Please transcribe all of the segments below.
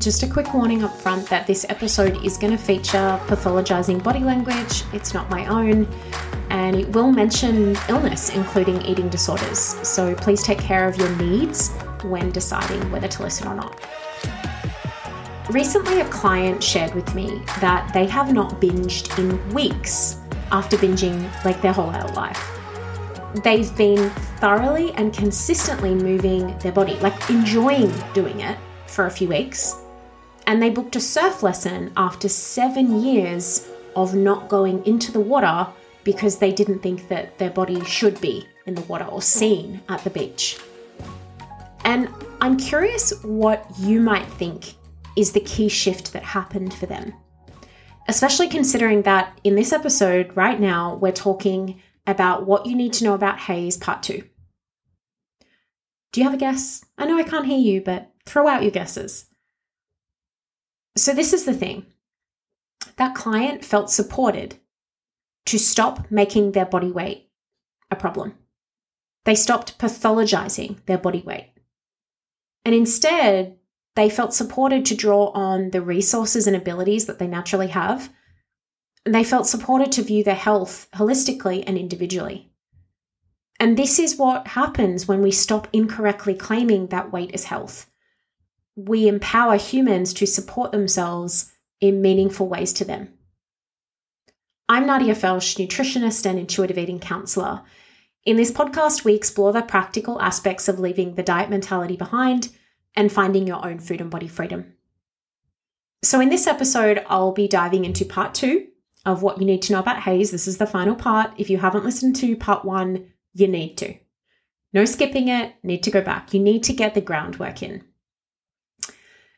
Just a quick warning up front that this episode is going to feature pathologizing body language. It's not my own, and it will mention illness, including eating disorders. So please take care of your needs when deciding whether to listen or not. Recently, a client shared with me that they have not binged in weeks after binging like their whole adult life. They've been thoroughly and consistently moving their body, like enjoying doing it for a few weeks. And they booked a surf lesson after seven years of not going into the water because they didn't think that their body should be in the water or seen at the beach. And I'm curious what you might think is the key shift that happened for them. Especially considering that in this episode right now, we're talking about what you need to know about HAES part two. Do you have a guess? I know I can't hear you, but throw out your guesses. So, this is the thing that client felt supported to stop making their body weight a problem. They stopped pathologizing their body weight. And instead, they felt supported to draw on the resources and abilities that they naturally have. And they felt supported to view their health holistically and individually. And this is what happens when we stop incorrectly claiming that weight is health. We empower humans to support themselves in meaningful ways to them. I'm Nadia Felsch, nutritionist and intuitive eating counselor. In this podcast, we explore the practical aspects of leaving the diet mentality behind and finding your own food and body freedom. So, in this episode, I'll be diving into part two of what you need to know about HAES. This is the final part. If you haven't listened to part one, you need to. No skipping it, need to go back. You need to get the groundwork in.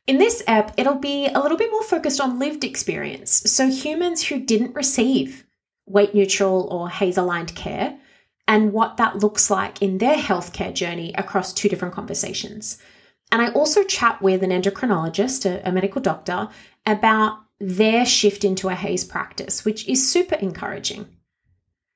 In this app, it'll be a little bit more focused on lived experience. So, humans who didn't receive weight neutral or HAES aligned care and what that looks like in their healthcare journey across two different conversations. And I also chat with an endocrinologist, a, a medical doctor, about their shift into a HAES practice, which is super encouraging.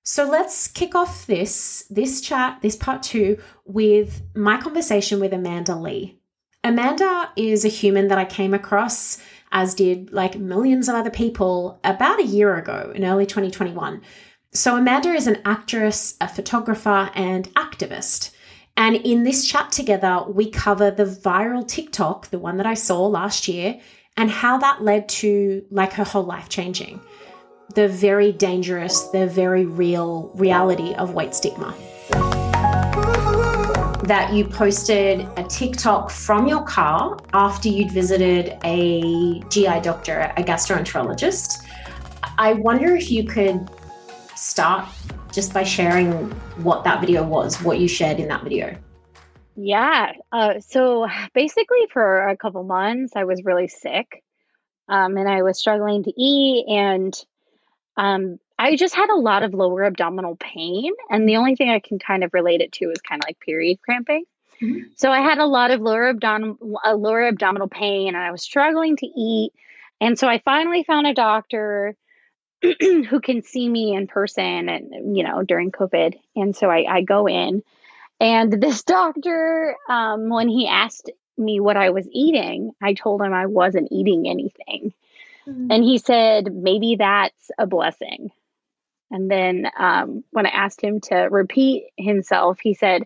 So let's kick off this this chat, this part 2 with my conversation with Amanda Lee. Amanda is a human that I came across as did like millions of other people about a year ago in early 2021. So Amanda is an actress, a photographer and activist. And in this chat together, we cover the viral TikTok, the one that I saw last year, and how that led to like her whole life changing. The very dangerous, the very real reality of weight stigma. That you posted a TikTok from your car after you'd visited a GI doctor, a gastroenterologist. I wonder if you could start just by sharing what that video was, what you shared in that video. Yeah. Uh, so basically, for a couple months, I was really sick um, and I was struggling to eat. And um, I just had a lot of lower abdominal pain. And the only thing I can kind of relate it to is kind of like period cramping. Mm-hmm. So I had a lot of lower abdominal, lower abdominal pain, and I was struggling to eat. And so I finally found a doctor who can see me in person and you know during covid and so i, I go in and this doctor um, when he asked me what i was eating i told him i wasn't eating anything mm-hmm. and he said maybe that's a blessing and then um, when i asked him to repeat himself he said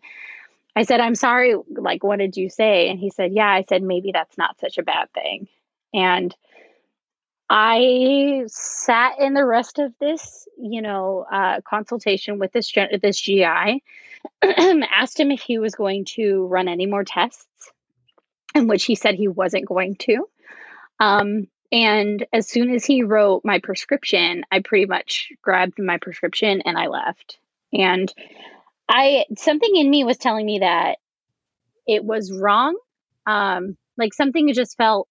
i said i'm sorry like what did you say and he said yeah i said maybe that's not such a bad thing and I sat in the rest of this, you know, uh, consultation with this this GI, asked him if he was going to run any more tests, in which he said he wasn't going to. Um, and as soon as he wrote my prescription, I pretty much grabbed my prescription and I left. And I something in me was telling me that it was wrong. Um, like something just felt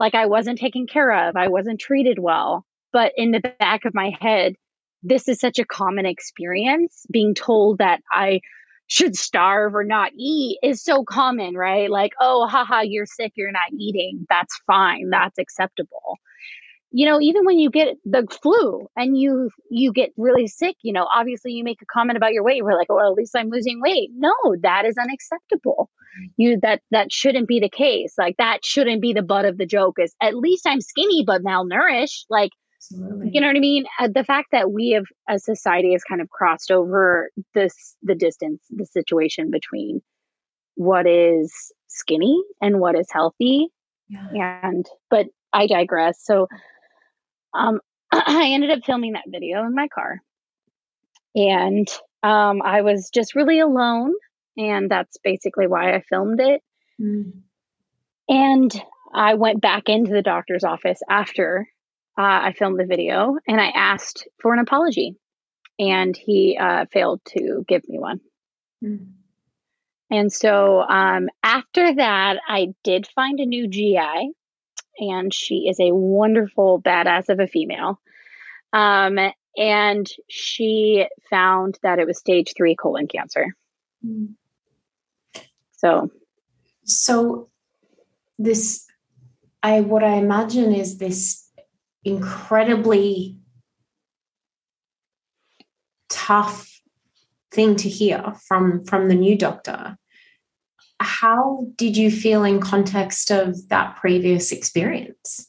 like I wasn't taken care of, I wasn't treated well. But in the back of my head, this is such a common experience. Being told that I should starve or not eat is so common, right? Like, oh, haha, you're sick, you're not eating. That's fine, that's acceptable. you know even when you get the flu and you you get really sick you know obviously you make a comment about your weight. We're like well at least i'm losing weight. No that is unacceptable. Mm-hmm. You that that shouldn't be the case. Like that shouldn't be the butt of the joke is at least i'm skinny but malnourished. Like Absolutely. you know what i mean uh, the fact that we have as society has kind of crossed over this the distance the situation between what is skinny and what is healthy yeah. and but i digress so um i ended up filming that video in my car and um i was just really alone and that's basically why I filmed it. Mm. And I went back into the doctor's office after uh, I filmed the video and I asked for an apology, and he uh, failed to give me one. Mm. And so um, after that, I did find a new GI, and she is a wonderful badass of a female. Um, and she found that it was stage three colon cancer. Mm. So, so this, I what I imagine is this incredibly tough thing to hear from from the new doctor how did you feel in context of that previous experience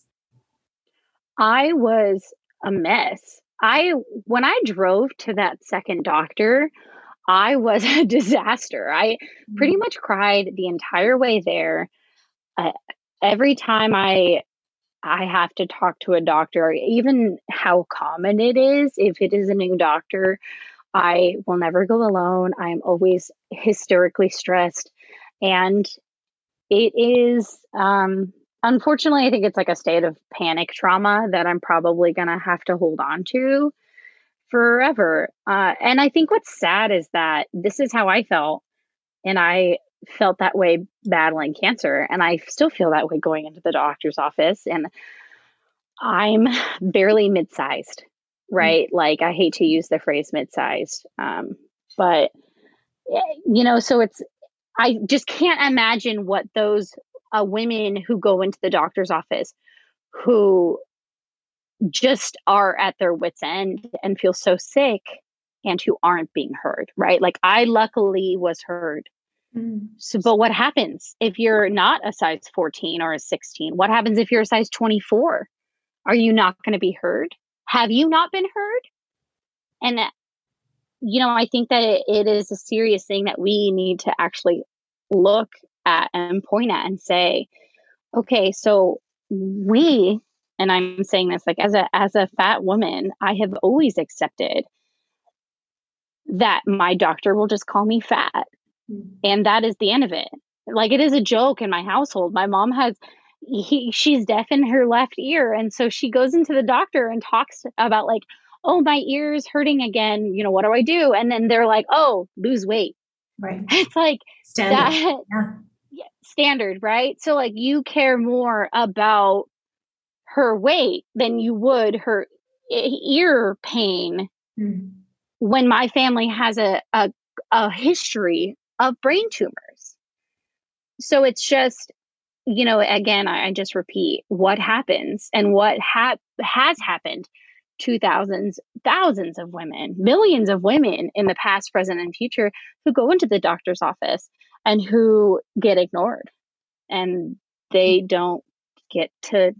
i was a mess i when i drove to that second doctor I was a disaster. I pretty mm. much cried the entire way there. Uh, every time I I have to talk to a doctor, even how common it is, if it is a new doctor, I will never go alone. I'm always hysterically stressed. And it is, um, unfortunately, I think it's like a state of panic trauma that I'm probably going to have to hold on to forever. Uh, and I think what's sad is that this is how I felt. And I felt that way battling cancer. And I still feel that way going into the doctor's office. And I'm barely mid sized, mm. right? Mm-hmm. Like, I hate to use the phrase mid sized. Um, but, eh, you know, so it's, I just can't imagine what those uh, women who go into the doctor's office who just are at their wits end and feel so sick and who aren't being heard right like i luckily was heard mm. so but what happens if you're not a size 14 or a 16 what happens if you're a size 24 are you not going to be heard have you not been heard and uh, you know i think that it, it is a serious thing that we need to actually look at and point at and say okay so we and i'm saying this like as a as a fat woman i have always accepted that my doctor will just call me fat mm-hmm. And that is the end of it. Like it is a joke in my household. My mom has he, she's deaf in her left ear and so she goes into the doctor and talks about like oh my ear's hurting again. You know what do i do? And then they're like oh lose weight. Right. It's like standard. that, yeah. standard right? So like you care more about her weight than you would her ear pain. Mm-hmm. when my family has a, a, a history of brain tumors. So it's just, you know, again, I, I just repeat what happens and what ha- has happened to thousands, thousands of women, millions of women in the past, present, and future who go into the doctor's office and who get ignored and they mm. don't get to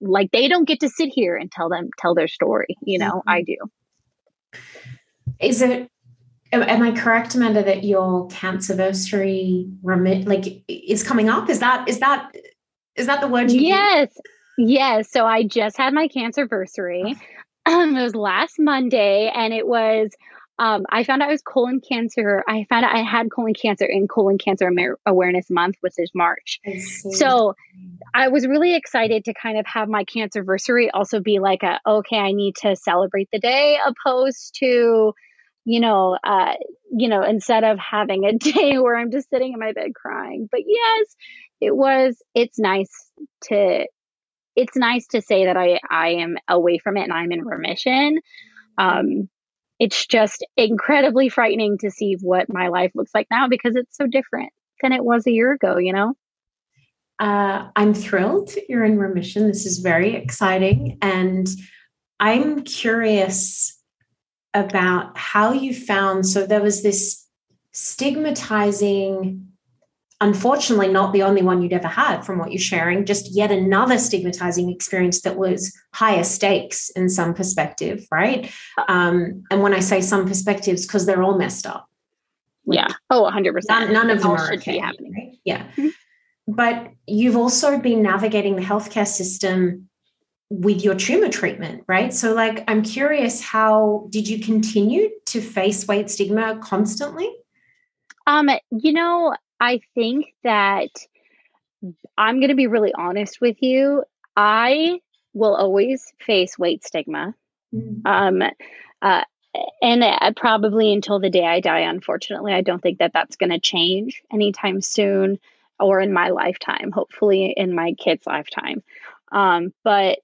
like they don't get to sit here and tell them tell their story you know mm-hmm. i do is it am i correct amanda that your cancerversary remit like is coming up? Is that is that is that the word you yes. Yes. So i just had my cancerversary. Um, it was last monday and it was um, I found out I was colon cancer. I found out I had colon cancer in Colon Cancer Awareness Month, which is March. I so I was really excited to kind of have my cancerversary also be like a okay, I need to celebrate the day, opposed to, you know, uh, you know, instead of having a day where I'm just sitting in my bed crying. But yes, it was. It's nice to. It's nice to say that I I am away from it and I'm in remission. Um, it's just incredibly frightening to see what my life looks like now because it's so different than it was a year ago, you know? uh, I'm thrilled you're in remission. This is very exciting. And I'm curious about how you found so there was this stigmatizing unfortunately not the only one you'd ever had from what you're sharing just yet another stigmatizing experience that was higher stakes in some perspective right? Um, and when i say some perspectives because they're all messed up. Like, yeah. Oh 100% none, none of them are okay, happening. right? yeah. Mm-hmm. but you've also been navigating the healthcare system with your tumor treatment, right? So, like, I'm curious, how did you continue to face weight stigma constantly? Um, you know, I think that I'm going to be really honest with you. I will always face weight stigma. Mm-hmm. Um, uh, and uh, probably until the day I die, unfortunately, I don't think that that's going to change anytime soon or in my lifetime, hopefully in my kid's lifetime. Um, but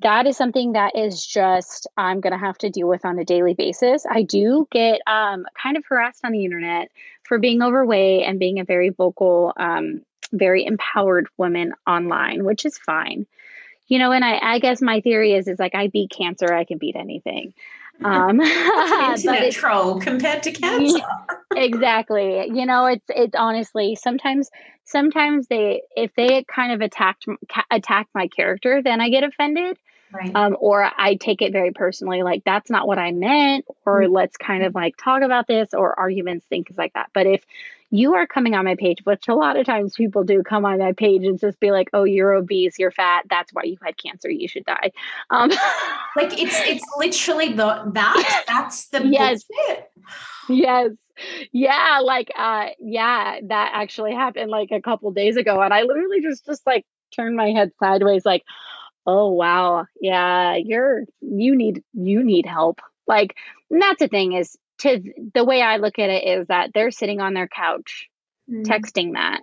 that is something that is just I'm going to have to deal with on a daily basis. I do get um, kind of harassed on the internet for being overweight and being a very vocal, um, very empowered woman online, which is fine. You know, and I, I guess my theory is is like I beat cancer, I can beat anything. Um, internet troll compared to cancer. exactly. You know, it's it's honestly sometimes sometimes they if they kind of attacked attack my character, then I get offended. Right. Um, or I take it very personally, like that's not what I meant, or mm-hmm. let's kind of like talk about this, or arguments, things like that. But if you are coming on my page, which a lot of times people do come on my page and just be like, "Oh, you're obese, you're fat, that's why you had cancer, you should die." Um, like it's it's literally the that that's the yes, bullshit. yes, yeah, like uh, yeah, that actually happened like a couple days ago, and I literally just just like turned my head sideways, like oh wow yeah you're you need you need help like that's the thing is to the way i look at it is that they're sitting on their couch mm. texting that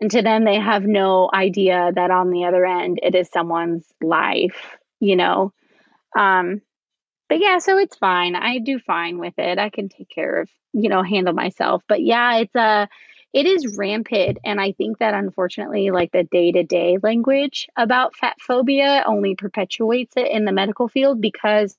and to them they have no idea that on the other end it is someone's life you know um but yeah so it's fine i do fine with it i can take care of you know handle myself but yeah it's a it is rampant. And I think that unfortunately, like the day to day language about fat phobia only perpetuates it in the medical field because.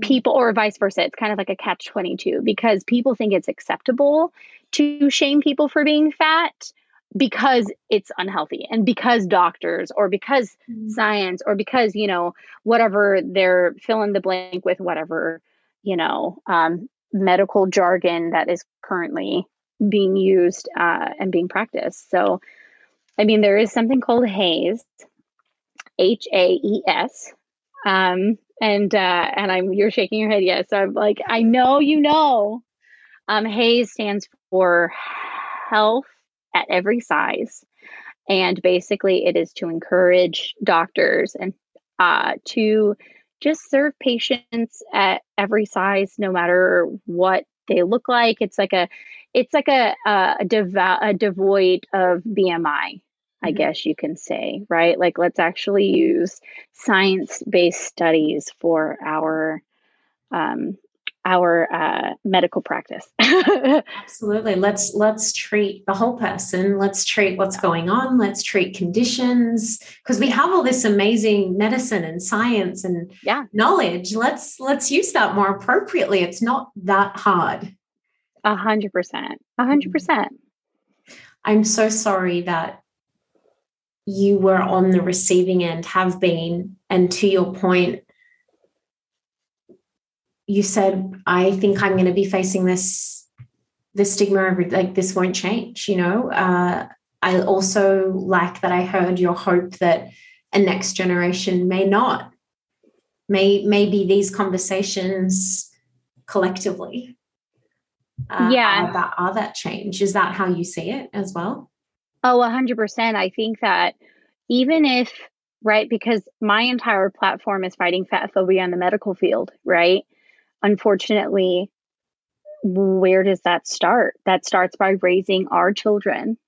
People, or vice versa, it's kind of like a catch 22 because people think it's acceptable to shame people for being fat because it's unhealthy and because doctors or because mm-hmm. science or because you know whatever they're fill in the blank with whatever you know um, medical jargon that is currently being used uh, and being practiced. So, I mean, there is something called HAES, H A E S, um, and uh, and I'm you're shaking your head yes. So I'm like, I know you know. Um, HAES stands for Health at Every Size, and basically, it is to encourage doctors and uh, to just serve patients at every size, no matter what they look like. It's like a it's like a a, devo- a devoid of BMI. I mm-hmm. guess you can say, right? Like, let's actually use science based studies for our um, our uh, medical practice. Absolutely. Let's let's treat the whole person. Let's treat what's going on. Let's treat conditions because we have all this amazing medicine and science and yeah. knowledge. Let's let's use that more appropriately. It's not that hard. A hundred percent. A hundred mm-hmm. percent. I'm so sorry that you were on the receiving end, have been, and to your point, you said, I think I'm going to be facing this, this stigma like this won't change, you know? Uh, I also like that I heard your hope that a next generation may not, may, maybe these conversations collectively uh, yeah. are that, are that change? Is that how you see it as well oh 100% i think that even if right because my entire platform is fighting fat phobia in the medical field right? Unfortunately where does that start? That starts by raising our children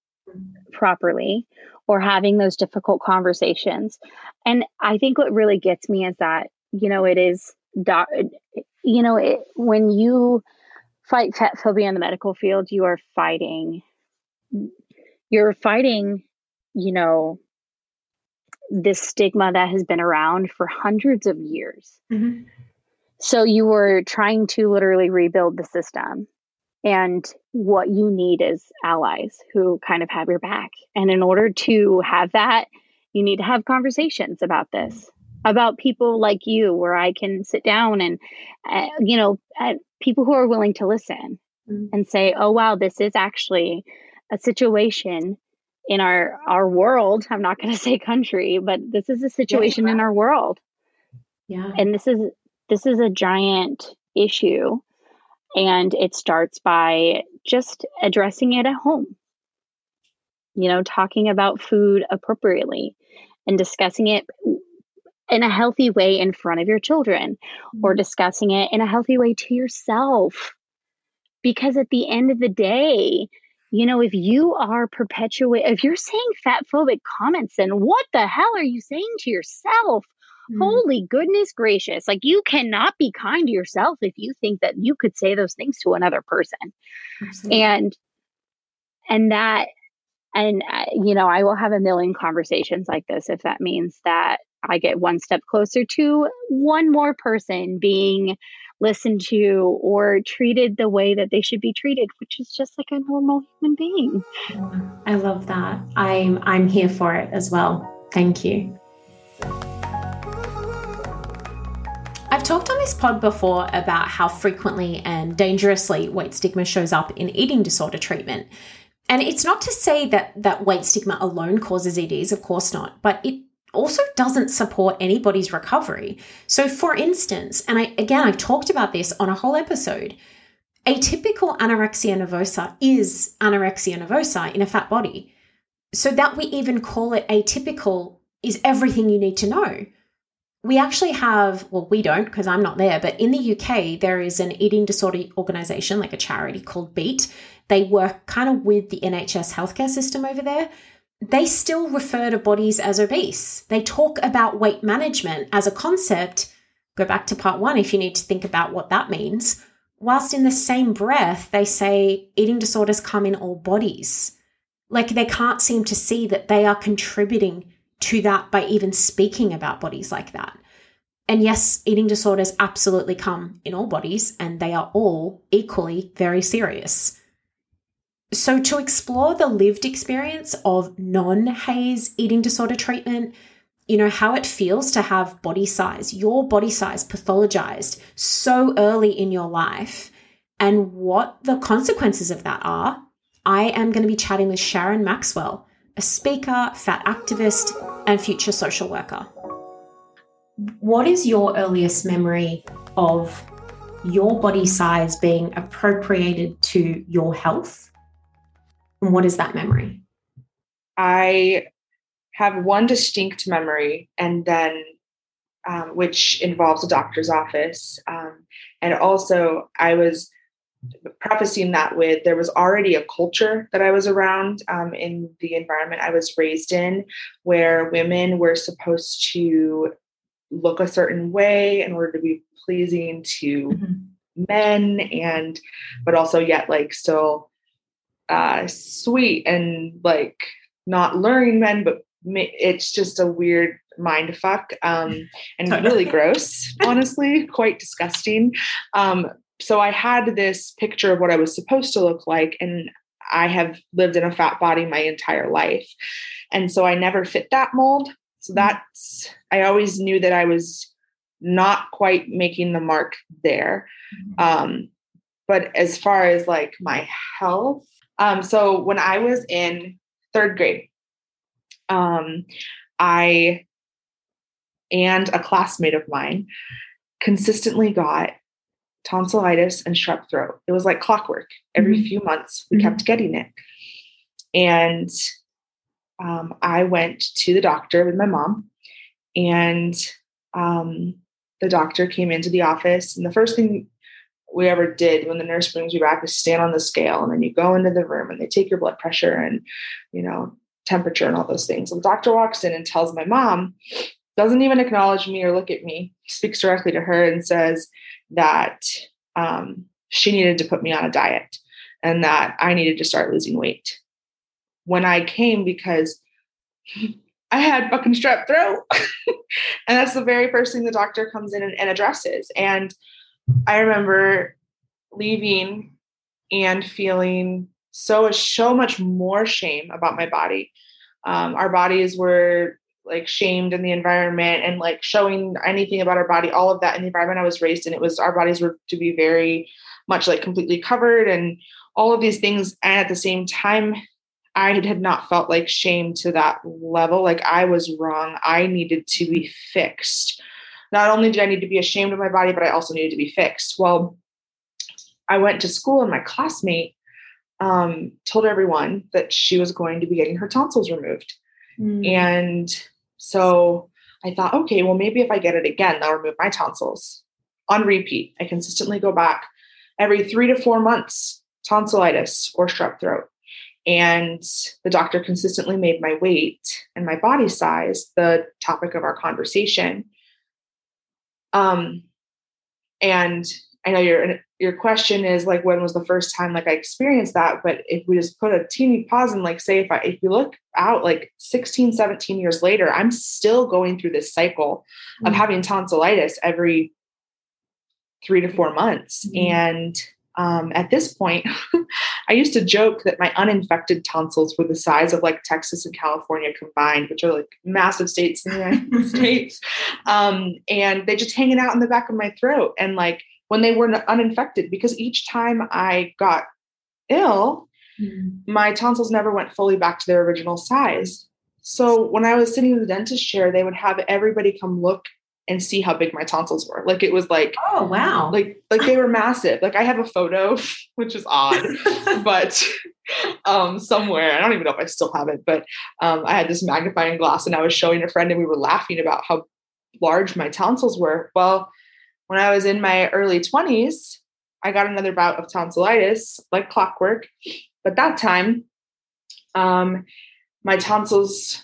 properly or having those difficult conversations. And i think what really gets me is that you know it is you know it, when you fight fat phobia in the medical field, you are fighting you're fighting you know, this stigma that has been around for hundreds of years. Mm-hmm. So you were trying to literally rebuild the system. And what you need is allies who kind of have your back. And in order to have that, you need to have conversations about this, about people like you, where I can sit down and, uh, you know, uh, people who are willing to listen mm-hmm. and say, oh, wow, this is actually a situation in our our world i'm not going to say country but this is a situation yeah, in our world. Yeah. And this is this is a giant issue and it starts by just addressing it at home. You know talking about food appropriately and discussing it in a healthy way in front of your children mm-hmm. or discussing it in a healthy way to yourself. Because at the end of the day you know, if you are perpetuate, if you're saying fat phobic comments, then what the hell are you saying to yourself? Mm. Holy goodness gracious. Like you cannot be kind to yourself if you think that you could say those things to another person. Absolutely. And, and that, and, uh, you know, I will have a million conversations like this if that means that I get one step closer to one more person being listened to or treated the way that they should be treated, which is just like a normal human being. I love that. I'm I'm here for it as well. Thank you. I've talked on this pod before about how frequently and dangerously weight stigma shows up in eating disorder treatment. And it's not to say that that weight stigma alone causes EDs, of course not, but it also doesn't support anybody's recovery. So, for instance, and I again, I've talked about this on a whole episode, atypical anorexia nervosa is anorexia nervosa in a fat body. So, that we even call it atypical is everything you need to know. We actually have, well, we don't because I'm not there, but in the UK, there is an eating disorder organization, like a charity called BEAT. They work kind of with the NHS healthcare system over there they still refer to bodies as obese. They talk about weight management as a concept. Go back to part one if you need to think about what that means. Whilst in the same breath, they say eating disorders come in all bodies. Like they can't seem to see that they are contributing to that by even speaking about bodies like that. And yes, eating disorders absolutely come in all bodies, and they are all equally very serious. So, to explore the lived experience of non HAES eating disorder treatment, you know, how it feels to have body size, your body size pathologized so early in your life, and what the consequences of that are, I am going to be chatting with Sharon Maxwell, a speaker, fat activist, and future social worker. What is your earliest memory of your body size being appropriated to your health? And what is that memory? I have one distinct memory, and then um, which involves a doctor's office. Um, and also, I was prefacing that with there was already a culture that I was around um, in the environment I was raised in where women were supposed to look a certain way in order to be pleasing to mm-hmm. men and but also yet like still uh, sweet and like not luring men, but it's just a weird mind fuck um, and really gross, honestly, quite disgusting. Um, so I had this picture of what I was supposed to look like, and I have lived in a fat body my entire life. And so I never fit that mold. So mm. that's, I always knew that I was not quite making the mark there. Mm-hmm. Um, but as far as like my health, um, so when I was in third grade, um, I and a classmate of mine consistently got tonsillitis and strep throat. It was like clockwork. Every mm-hmm. few months, we mm-hmm. kept getting it. And um, I went to the doctor with my mom, and um, the doctor came into the office. And the first thing we ever did when the nurse brings you back is stand on the scale and then you go into the room and they take your blood pressure and you know temperature and all those things and the doctor walks in and tells my mom doesn't even acknowledge me or look at me speaks directly to her and says that um, she needed to put me on a diet and that i needed to start losing weight when i came because I had fucking strep throat. and that's the very first thing the doctor comes in and, and addresses. And I remember leaving and feeling so so much more shame about my body. Um, our bodies were like shamed in the environment and like showing anything about our body, all of that in the environment I was raised in. It was our bodies were to be very much like completely covered and all of these things. And at the same time, I had not felt like shame to that level. Like I was wrong. I needed to be fixed. Not only did I need to be ashamed of my body, but I also needed to be fixed. Well, I went to school and my classmate um, told everyone that she was going to be getting her tonsils removed. Mm. And so I thought, okay, well, maybe if I get it again, they'll remove my tonsils on repeat. I consistently go back every three to four months, tonsillitis or strep throat. And the doctor consistently made my weight and my body size the topic of our conversation. Um, and I know your your question is like when was the first time like I experienced that, but if we just put a teeny pause and like say if I if you look out like 16, 17 years later, I'm still going through this cycle mm-hmm. of having tonsillitis every three to four months. Mm-hmm. And um, at this point, I used to joke that my uninfected tonsils were the size of like Texas and California combined, which are like massive states in the United States. Um, and they just hanging out in the back of my throat. And like when they were uninfected, because each time I got ill, mm. my tonsils never went fully back to their original size. So when I was sitting in the dentist chair, they would have everybody come look and see how big my tonsils were. Like it was like, oh wow, like like they were massive. Like I have a photo, which is odd, but um somewhere I don't even know if I still have it, but um I had this magnifying glass and I was showing a friend and we were laughing about how large my tonsils were. Well, when I was in my early 20s, I got another bout of tonsillitis, like clockwork. But that time, um, my tonsils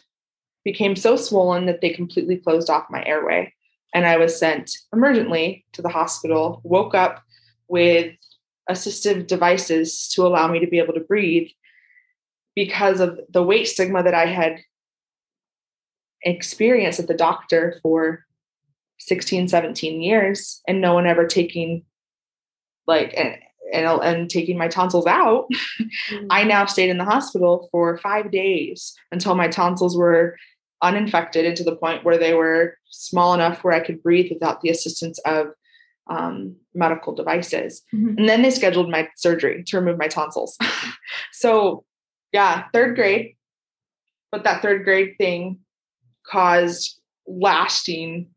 became so swollen that they completely closed off my airway and I was sent emergently to the hospital, woke up with assistive devices to allow me to be able to breathe because of the weight stigma that I had experienced at the doctor for 16, 17 years and no one ever taking like and and, and taking my tonsils out. Mm-hmm. I now stayed in the hospital for 5 days until my tonsils were uninfected and to the point where they were small enough where I could breathe without the assistance of um, medical devices. Mm-hmm. And then they scheduled my surgery to remove my tonsils. so, yeah, third grade. But that third grade thing caused lasting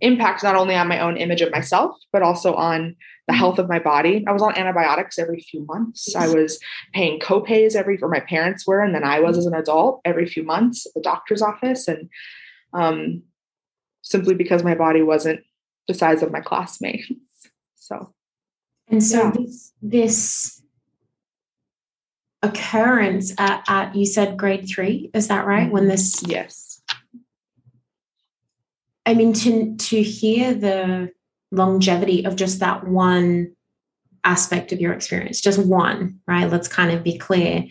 impact not only on my own image of myself, but also on the mm-hmm. health of my body. I was on antibiotics every few months. I was paying copays every, or my parents were, and then I was mm-hmm. as an adult every few months at the doctor's office. And um, simply because my body wasn't the size of my classmates. So, and so yeah. this, this occurrence at, at, you said grade three, is that right? When mm-hmm. this, yes. I mean, to, to hear the longevity of just that one aspect of your experience, just one, right? Let's kind of be clear.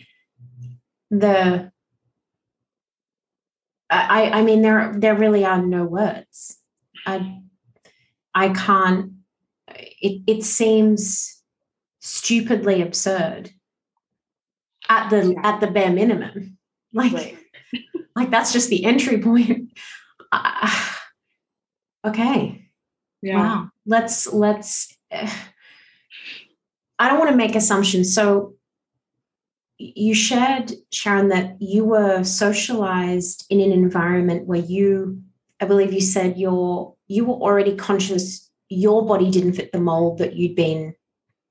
The I, I mean, there there really are no words. I I can't. It it seems stupidly absurd at the at the bare minimum. Like right. like that's just the entry point. Uh, okay, yeah. Wow. Let's let's I don't want to make assumptions. So you shared, Sharon, that you were socialized in an environment where you, I believe you said you're you were already conscious your body didn't fit the mold that you'd been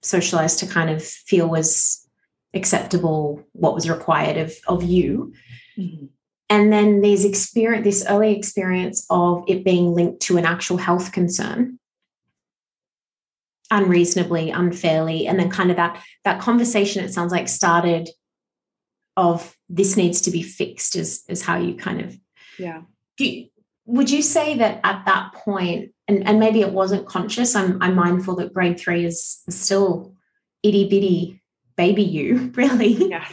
socialized to kind of feel was acceptable, what was required of, of you. Mm-hmm and then there's experience this early experience of it being linked to an actual health concern unreasonably unfairly and then kind of that that conversation it sounds like started of this needs to be fixed is is how you kind of yeah. You, would you say that at that point and, and maybe it wasn't conscious i'm i'm mindful that grade three is, is still itty bitty baby you really. Yeah.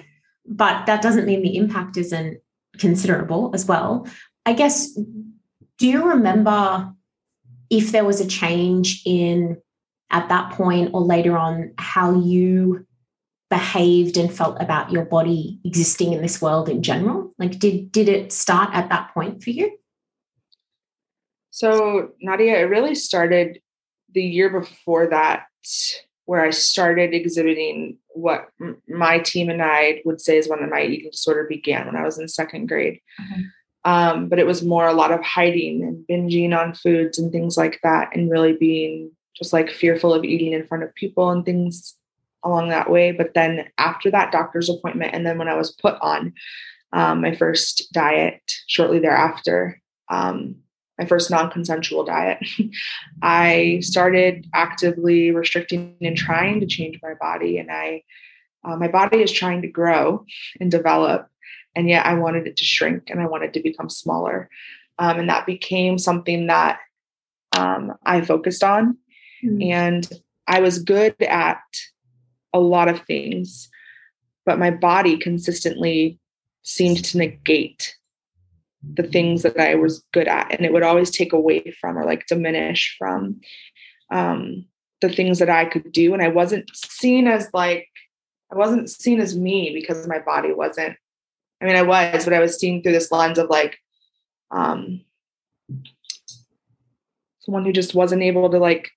But that doesn't mean the impact isn't considerable as well. I guess, do you remember if there was a change in at that point or later on how you behaved and felt about your body existing in this world in general? Like did did it start at that point for you? So, Nadia, it really started the year before that where I started exhibiting what my team and I would say is when my eating disorder began when I was in second grade. Mm-hmm. Um, but it was more a lot of hiding and binging on foods and things like that, and really being just like fearful of eating in front of people and things along that way. But then after that doctor's appointment, and then when I was put on um, my first diet shortly thereafter, um, my first non-consensual diet i started actively restricting and trying to change my body. And i uh, my body is trying to grow and develop and yet i wanted it to shrink and i wanted to become smaller. Um, and that became something that um, i focused on mm-hmm. and i was good at a lot of things but my body consistently seemed to negate the things that I was good at, and it would always take away from or like diminish from um, the things that I could do. And I wasn't seen as like I wasn't seen as me because my body wasn't. I mean, I was, but I was seen through this lens of like um, someone who just wasn't able to like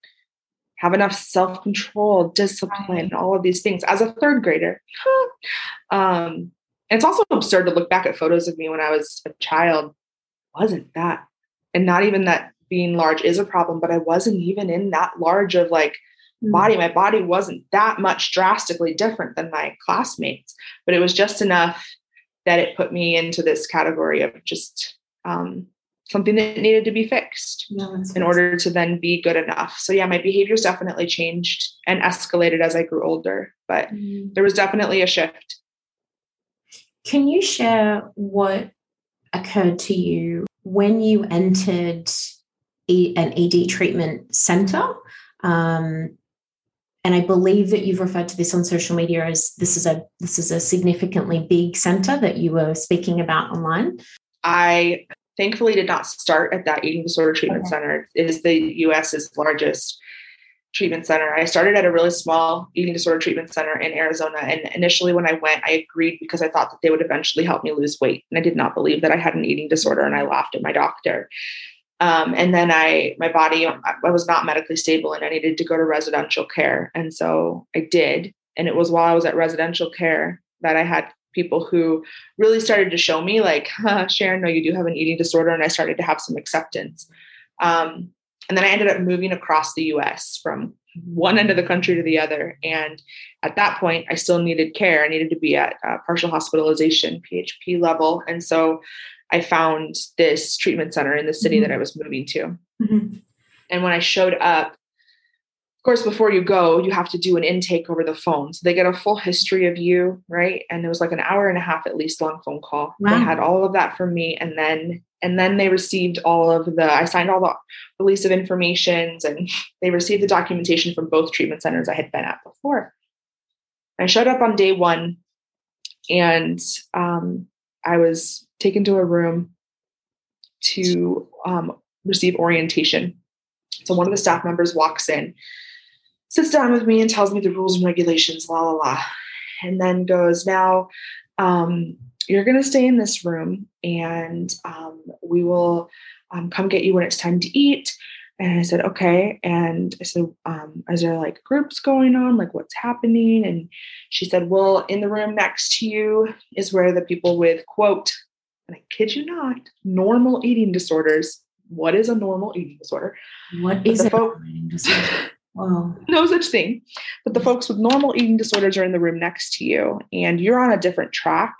have enough self control, discipline, all of these things as a third grader. um, and it's also absurd to look back at photos of me when I was a child. Wasn't that, and not even that being large is a problem, but I wasn't even in that large of like mm. body. My body wasn't that much drastically different than my classmates, but it was just enough that it put me into this category of just um, something that needed to be fixed in order to then be good enough. So yeah, my behaviors definitely changed and escalated as I grew older, but mm. there was definitely a shift. Can you share what occurred to you when you entered an ED treatment center? Um, and I believe that you've referred to this on social media as this is a this is a significantly big center that you were speaking about online. I thankfully did not start at that eating disorder treatment okay. center. It is the US's largest treatment center. I started at a really small eating disorder treatment center in Arizona. And initially, when I went, I agreed because I thought that they would eventually help me lose weight. And I did not believe that I had an eating disorder. And I laughed at my doctor. Um, and then I, my body, I was not medically stable and I needed to go to residential care. And so I did. And it was while I was at residential care that I had people who really started to show me, like, huh, Sharon, no, you do have an eating disorder. And I started to have some acceptance. Um, and then I ended up moving across the US from one end of the country to the other. And at that point, I still needed care. I needed to be at uh, partial hospitalization, PHP level. And so I found this treatment center in the city mm-hmm. that I was moving to. Mm-hmm. And when I showed up, of course, before you go, you have to do an intake over the phone. So they get a full history of you, right? And it was like an hour and a half at least long phone call. Wow. They had all of that from me. And then and then they received all of the i signed all the release of informations and they received the documentation from both treatment centers i had been at before i showed up on day one and um, i was taken to a room to um, receive orientation so one of the staff members walks in sits down with me and tells me the rules and regulations la la la and then goes now um, you're going to stay in this room and um, we will um, come get you when it's time to eat. And I said, okay. And I said, um, is there like groups going on? Like what's happening? And she said, well, in the room next to you is where the people with quote, and I kid you not, normal eating disorders. What is a normal eating disorder? What is a eating disorder? Wow. No such thing. But the folks with normal eating disorders are in the room next to you, and you're on a different track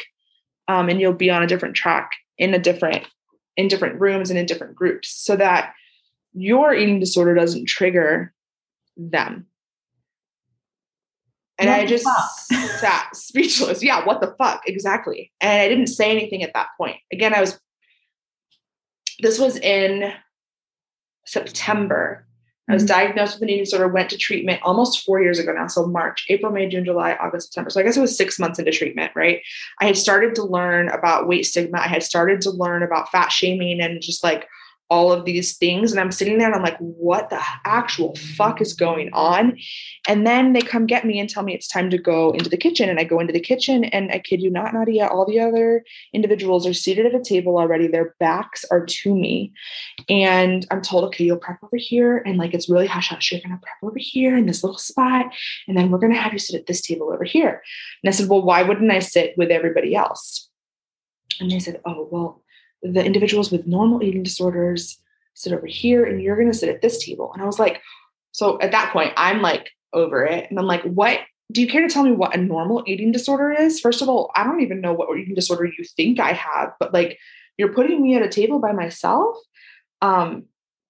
um, and you'll be on a different track in a different in different rooms and in different groups so that your eating disorder doesn't trigger them and what I just sat speechless. Yeah, what the fuck? Exactly. And I didn't say anything at that point. Again, I was, this was in September. I was mm-hmm. diagnosed with an eating disorder, went to treatment almost four years ago now. So March, April, May, June, July, August, September. So I guess it was six months into treatment, right? I had started to learn about weight stigma. I had started to learn about fat shaming and just like all of these things. And I'm sitting there and I'm like, what the actual fuck is going on? And then they come get me and tell me it's time to go into the kitchen. And I go into the kitchen and I kid you not, Nadia, all the other individuals are seated at a table already. Their backs are to me. And I'm told, okay, you'll prep over here. And like, it's really hush hush. You're going to prep over here in this little spot. And then we're going to have you sit at this table over here. And I said, well, why wouldn't I sit with everybody else? And they said, oh, well, the individuals with normal eating disorders sit over here and you're going to sit at this table. And I was like, so at that point, I'm like over it. And I'm like, what do you care to tell me what a normal eating disorder is? First of all, I don't even know what eating disorder you think I have, but like you're putting me at a table by myself. Um,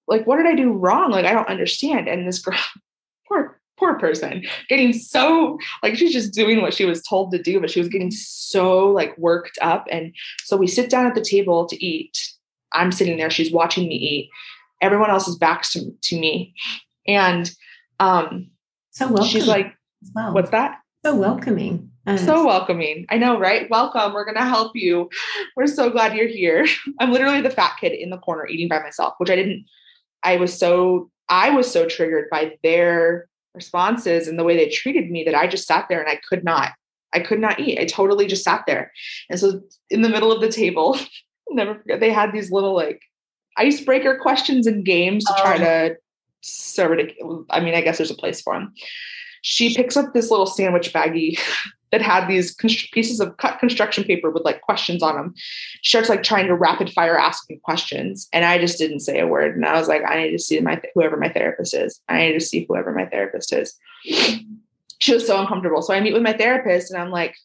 like what did I do wrong? Like I don't understand. And this girl, poor poor person getting so like she's just doing what she was told to do but she was getting so like worked up. And so we sit down at the table to eat. I'm sitting there she's watching me eat. Everyone else is back to, to me. And um so welcoming she's like well. what's that? So welcoming. So welcoming. I know right? Welcome. We're gonna help you. We're so glad you're here. I'm literally the fat kid in the corner eating by myself which i didn't i was so i was so triggered by their responses and the way they treated me that I just sat there and I could not, I could not eat. I totally just sat there. And so in the middle of the table, never forget, they had these little like icebreaker questions and games to try oh. to serve it. I mean, I guess there's a place for them. She picks up this little sandwich baggie that had these pieces of cut construction paper with like questions on them. She starts like trying to rapid fire asking questions, and I just didn't say a word. And I was like, I need to see my whoever my therapist is. I need to see whoever my therapist is. She was so uncomfortable. So I meet with my therapist, and I'm like,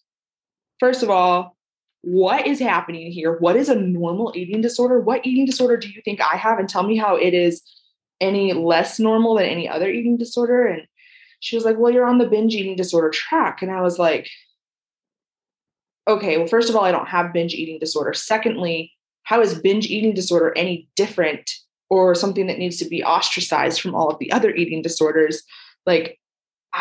first of all, what is happening here? What is a normal eating disorder? What eating disorder do you think I have? And tell me how it is any less normal than any other eating disorder. And she was like, Well, you're on the binge eating disorder track. And I was like, Okay, well, first of all, I don't have binge eating disorder. Secondly, how is binge eating disorder any different or something that needs to be ostracized from all of the other eating disorders? Like,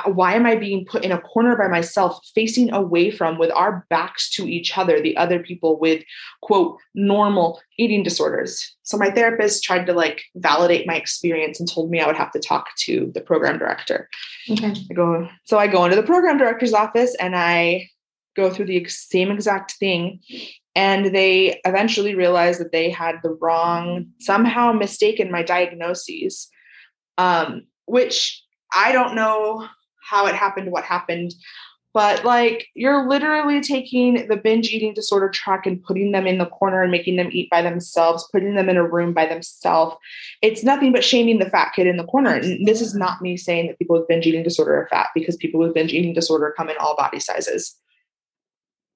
why am I being put in a corner by myself, facing away from, with our backs to each other, the other people with quote normal eating disorders? So my therapist tried to like validate my experience and told me I would have to talk to the program director. Okay. I go, so I go into the program director's office and I go through the same exact thing. And they eventually realized that they had the wrong, somehow mistaken my diagnoses, um, which I don't know how it happened, what happened. But like you're literally taking the binge eating disorder track and putting them in the corner and making them eat by themselves, putting them in a room by themselves. It's nothing but shaming the fat kid in the corner. And this is not me saying that people with binge eating disorder are fat because people with binge eating disorder come in all body sizes.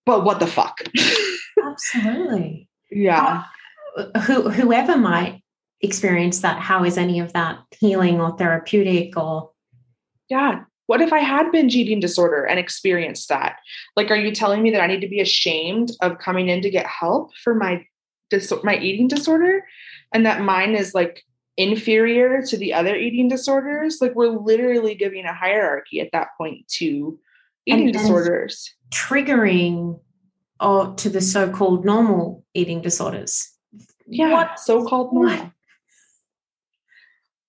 But what the fuck? Absolutely. yeah. Who, whoever might experience that, how is any of that healing or therapeutic or yeah what if I had binge eating disorder and experienced that? Like, are you telling me that I need to be ashamed of coming in to get help for my dis- my eating disorder, and that mine is like inferior to the other eating disorders? Like, we're literally giving a hierarchy at that point to eating and, disorders, and triggering or to the so-called normal eating disorders. Yeah, what? so-called normal. What?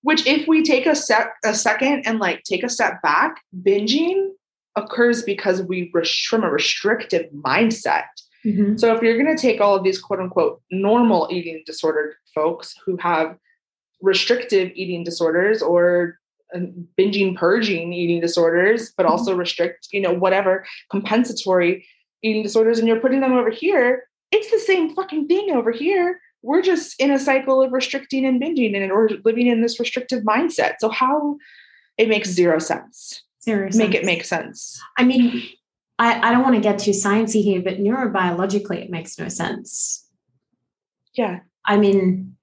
Which, if we take a sec a second and like take a step back, binging occurs because we res- from a restrictive mindset. Mm-hmm. So if you're going to take all of these quote unquote normal eating disordered folks who have restrictive eating disorders or uh, binging purging eating disorders but mm-hmm. also restrict you know whatever compensatory eating disorders and you're putting them over here it's the same fucking thing over here we're just in a cycle of restricting and binging and we're living in this restrictive mindset. So how it makes zero sense. Zero make sense. it make sense. I mean, I, I don't want to get too sciencey here, but neurobiologically it makes no sense. Yeah. I mean,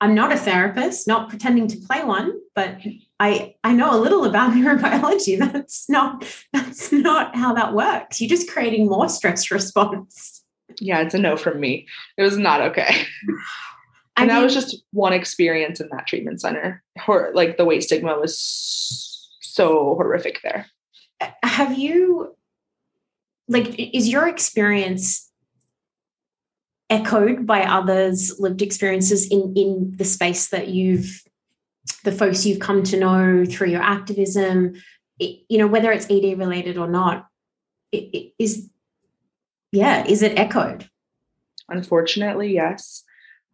I'm not a therapist, not pretending to play one, but I I know a little about neurobiology. That's not that's not how that works. You're just creating more stress response yeah, it's a no from me. It was not okay. and I that was just one experience in that treatment center. Or like the weight stigma was so horrific there. Uh, have you like is your experience echoed by others lived experiences in in the space that you've the folks you've come to know through your activism it, you know whether it's ed related or not it, it is yeah is it echoed unfortunately yes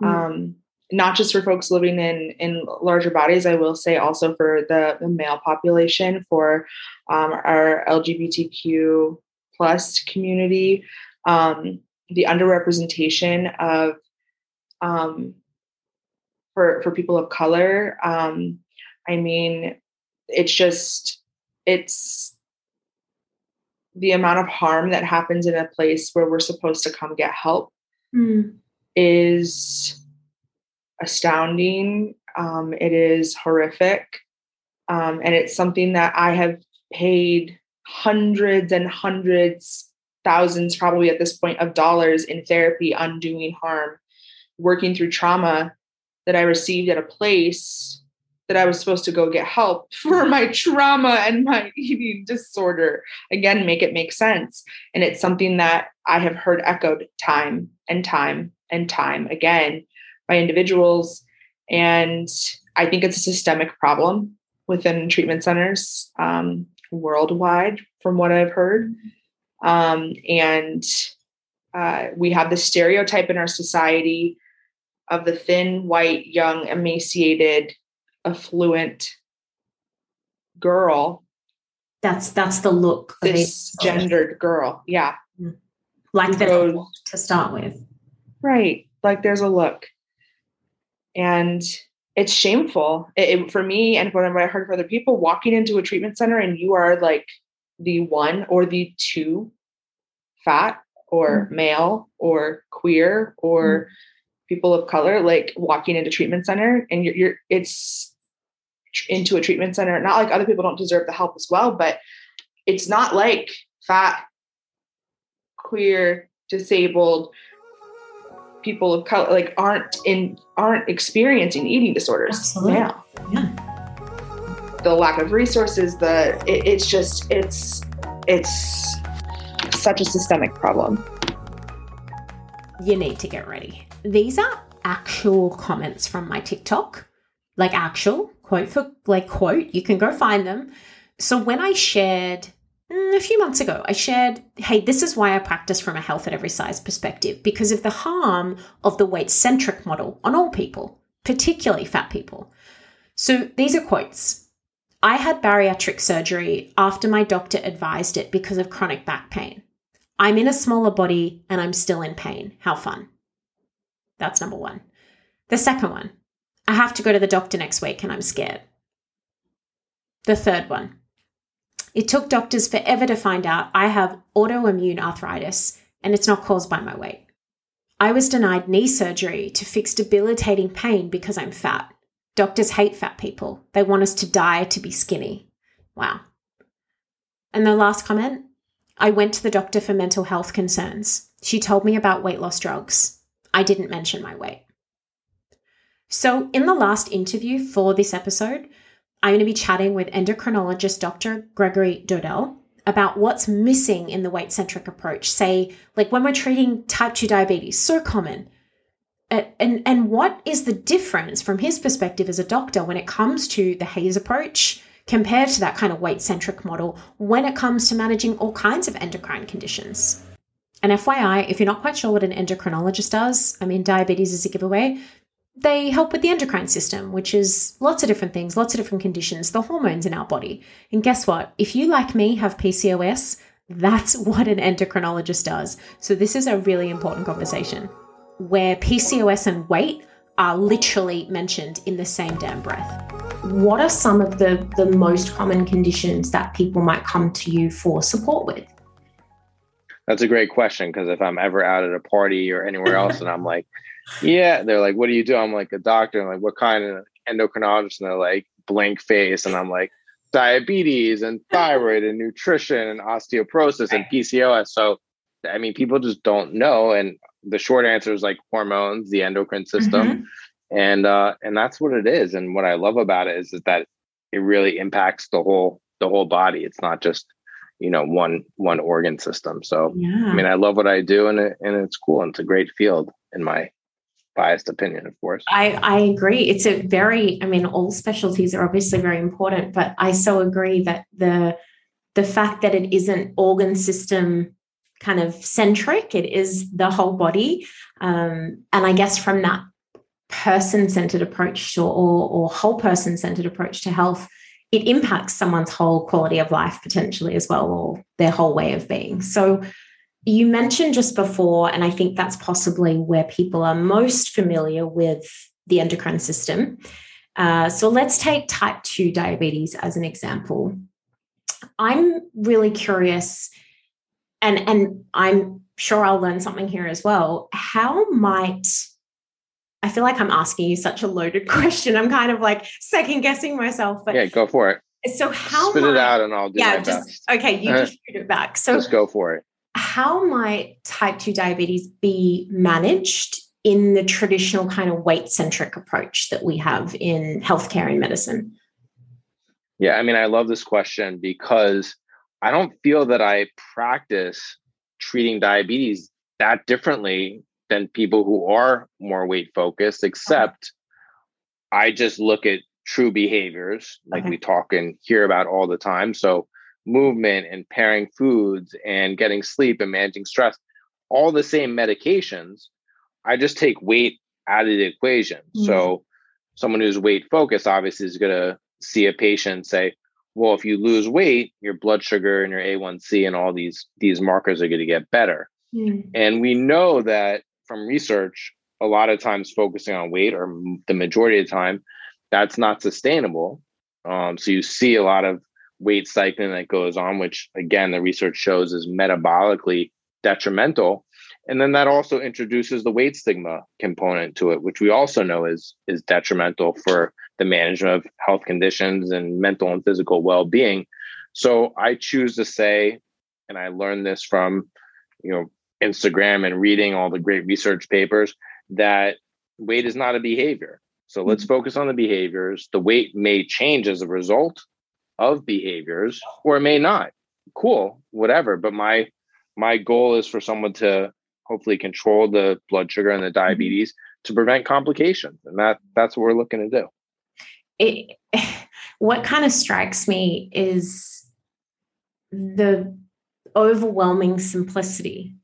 mm. um not just for folks living in in larger bodies i will say also for the, the male population for um, our lgbtq plus community um, the underrepresentation of um, for for people of color. Um, I mean, it's just it's the amount of harm that happens in a place where we're supposed to come get help mm. is astounding. Um, it is horrific. Um, and it's something that I have paid hundreds and hundreds thousands probably at this point of dollars in therapy undoing harm working through trauma that i received at a place that i was supposed to go get help for my trauma and my eating disorder. Again make it make sense. And it's something that i have heard echoed time and time and time again by individuals. And i think it's a systemic problem within treatment centers um, worldwide from what i've heard. Um, and uh, we have the stereotype in our society of the thin, white, young, emaciated, affluent girl. That's that's the look. This gendered girl, yeah. Mm. Like the to start with, right? Like there's a look, and it's shameful it, it, for me and what I heard for other people. Walking into a treatment center and you are like the one or the two fat or mm male or queer or mm people of color like walking into treatment center and you're, you're it's into a treatment center. Not like other people don't deserve the help as well but it's not like fat queer disabled people of color like aren't in aren't experiencing eating disorders Absolutely. now. Yeah. The lack of resources the it, it's just it's it's such a systemic problem. You need to get ready. These are actual comments from my tiktok like actual quote for like quote you can go find them so when i shared mm, a few months ago, I shared, hey, this is why I practice from a health at every size perspective because of the harm of the weight centric model on all people, particularly fat people. So these are quotes. I had bariatric surgery after my doctor advised it because of chronic back pain. I'm in a smaller body and I'm still in pain. How fun. That's number one. The second one, I have to go to the doctor next week and I'm scared. The third one, it took doctors forever to find out I have autoimmune arthritis and it's not caused by my weight. I was denied knee surgery to fix debilitating pain because I'm fat. Doctors hate fat people. They want us to die to be skinny. Wow. And the last comment I went to the doctor for mental health concerns. She told me about weight loss drugs. I didn't mention my weight. So, in the last interview for this episode, I'm going to be chatting with endocrinologist Dr. Gregory Dodell about what's missing in the weight centric approach. Say, like when we're treating type 2 diabetes, so common and and what is the difference from his perspective as a doctor when it comes to the HAES approach compared to that kind of weight centric model when it comes to managing all kinds of endocrine conditions? And FYI, if you're not quite sure what an endocrinologist does, I mean, diabetes is a giveaway. They help with the endocrine system, which is lots of different things, lots of different conditions, the hormones in our body. And guess what? If you, like me, have PCOS, that's what an endocrinologist does. So, this is a really important conversation where PCOS and weight are literally mentioned in the same damn breath. What are some of the, the most common conditions that people might come to you for support with? That's a great question because if I'm ever out at a party or anywhere else and I'm like, yeah, they're like, what do you do? I'm like a doctor. I'm like, what kind of endocrinologist? And they're like, blank face. And I'm like, diabetes and thyroid and nutrition and osteoporosis and PCOS. So, I mean, people just don't know. And the short answer is like hormones, the endocrine system. Mm-hmm. and uh, and that's what it is. And what I love about it is, is that it really impacts the whole the whole body. It's not just you know one one organ system. So yeah. I mean, I love what I do, and it, and it's cool. And it's a great field in my biased opinion, of course. I, I agree. It's a very, I mean, all specialties are obviously very important, but I so agree that the the fact that it isn't organ system kind of centric, it is the whole body. Um, and I guess from that person-centered approach or, or, or whole person-centered approach to health, it impacts someone's whole quality of life potentially as well, or their whole way of being. So you mentioned just before, and I think that's possibly where people are most familiar with the endocrine system. Uh, so let's take type 2 diabetes as an example. I'm really curious, and, and I'm sure I'll learn something here as well. How might I feel like I'm asking you such a loaded question. I'm kind of like second guessing myself. But yeah, go for it. So how spit might, it out and I'll do yeah, just, best. Okay, you just shoot it back. So just go for it how might type 2 diabetes be managed in the traditional kind of weight centric approach that we have in healthcare and medicine? Yeah, I mean, I love this question because I don't feel that I practice treating diabetes that differently than people who are more weight focused, except okay. I just look at true behaviors like okay. we talk and hear about all the time. So movement and pairing foods and getting sleep and managing stress, all the same medications. I just take weight out of the equation. Mm-hmm. So someone who's weight focused obviously is going to see a patient say, well, if you lose weight, your blood sugar and your A1C and all these these markers are going to get better. Mm-hmm. And we know that from research, a lot of times focusing on weight or the majority of the time, that's not sustainable. Um, so you see a lot of weight cycling that goes on, which again, the research shows is metabolically detrimental. And then that also introduces the weight stigma component to it, which we also know is, is detrimental for the management of health conditions and mental and physical well-being. So I choose to say, and I learned this from, you know, Instagram and reading all the great research papers, that weight is not a behavior. So let's mm-hmm. focus on the behaviors. The weight may change as a result of behaviors or it may not. Cool whatever but my my goal is for someone to hopefully control the blood sugar and the mm-hmm. diabetes to prevent complications and that that's what we're looking to do. It, what kind of strikes me is the overwhelming simplicity.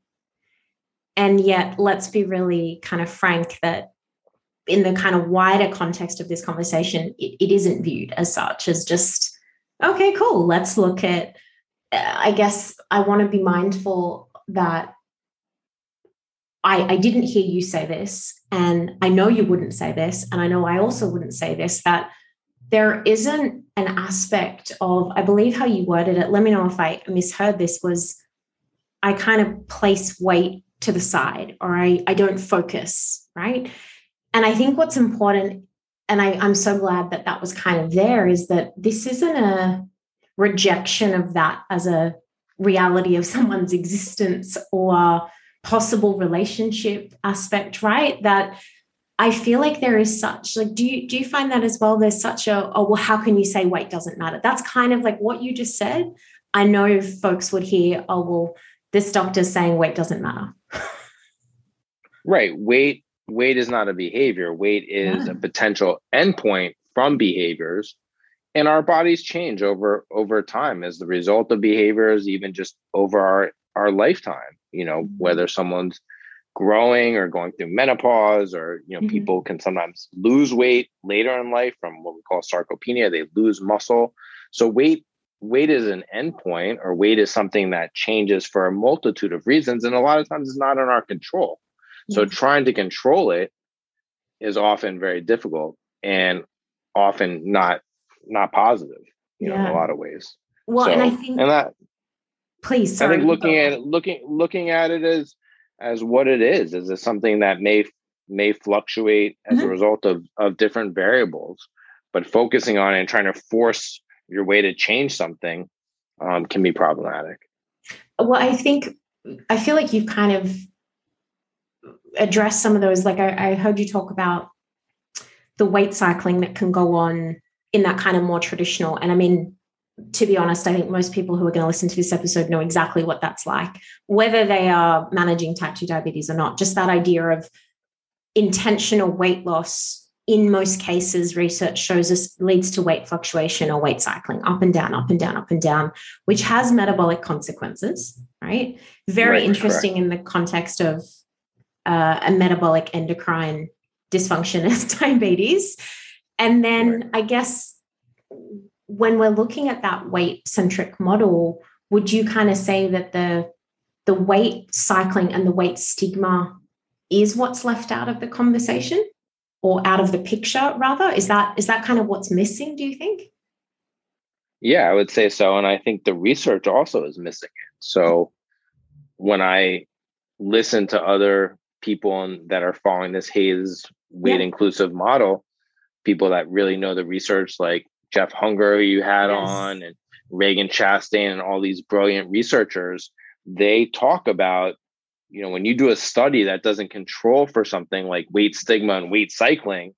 And yet let's be really kind of frank that in the kind of wider context of this conversation it, it isn't viewed as such as just okay, cool. Let's look at, uh, I guess I want to be mindful that I, I didn't hear you say this, and I know you wouldn't say this, and I know I also wouldn't say this, that there isn't an aspect of, I believe how you worded it, let me know if I misheard this, was I kind of place weight to the side or I, I don't focus, right? And I think what's important and I, I'm so glad that that was kind of there is that this isn't a rejection of that as a reality of someone's existence or possible relationship aspect, right? That I feel like there is such like do you do you find that as well? There's such a oh well, how can you say weight doesn't matter? That's kind of like what you just said. I know folks would hear, oh well, this doctor's saying weight doesn't matter. right. Weight weight is not a behavior weight is yeah. a potential endpoint from behaviors and our bodies change over over time as the result of behaviors even just over our our lifetime you know mm-hmm. whether someone's growing or going through menopause or you know mm-hmm. people can sometimes lose weight later in life from what we call sarcopenia they lose muscle so weight weight is an endpoint or weight is something that changes for a multitude of reasons and a lot of times it's not in our control so trying to control it is often very difficult and often not not positive, you yeah. know, in a lot of ways. Well, so, and I think and that please sorry, I think looking at looking looking at it as as what it is, is it something that may may fluctuate as mm-hmm. a result of of different variables, but focusing on it and trying to force your way to change something um, can be problematic. Well, I think I feel like you've kind of address some of those like I, I heard you talk about the weight cycling that can go on in that kind of more traditional. And I mean, to be honest, I think most people who are going to listen to this episode know exactly what that's like, whether they are managing type 2 diabetes or not. Just that idea of intentional weight loss in most cases, research shows us leads to weight fluctuation or weight cycling up and down, up and down, up and down, which has metabolic consequences, right? Very right, interesting correct. in the context of uh, a metabolic endocrine dysfunction as diabetes. And then right. I guess when we're looking at that weight centric model, would you kind of say that the the weight cycling and the weight stigma is what's left out of the conversation? or out of the picture rather is that is that kind of what's missing do you think yeah i would say so and i think the research also is missing it so when i listen to other people that are following this HAES weight yeah. inclusive model people that really know the research like jeff hunger you had yes. on and Ragen chastain and all these brilliant researchers they talk about you know when you do a study that doesn't control for something like weight stigma and weight cycling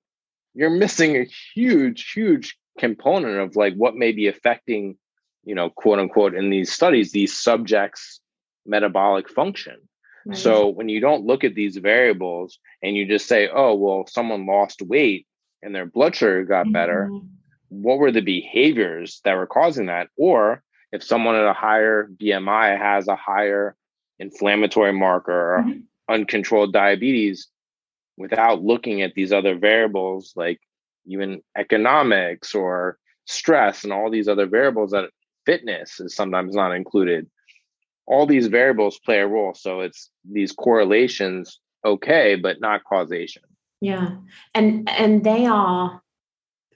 you're missing a huge huge component of like what may be affecting you know quote unquote in these studies these subjects metabolic function right. so when you don't look at these variables and you just say oh well someone lost weight and their blood sugar got mm-hmm. better what were the behaviors that were causing that or if someone at a higher bmi has a higher inflammatory marker or mm-hmm. uncontrolled diabetes without looking at these other variables like even economics or stress and all these other variables that fitness is sometimes not included all these variables play a role so it's these correlations okay but not causation yeah and and they are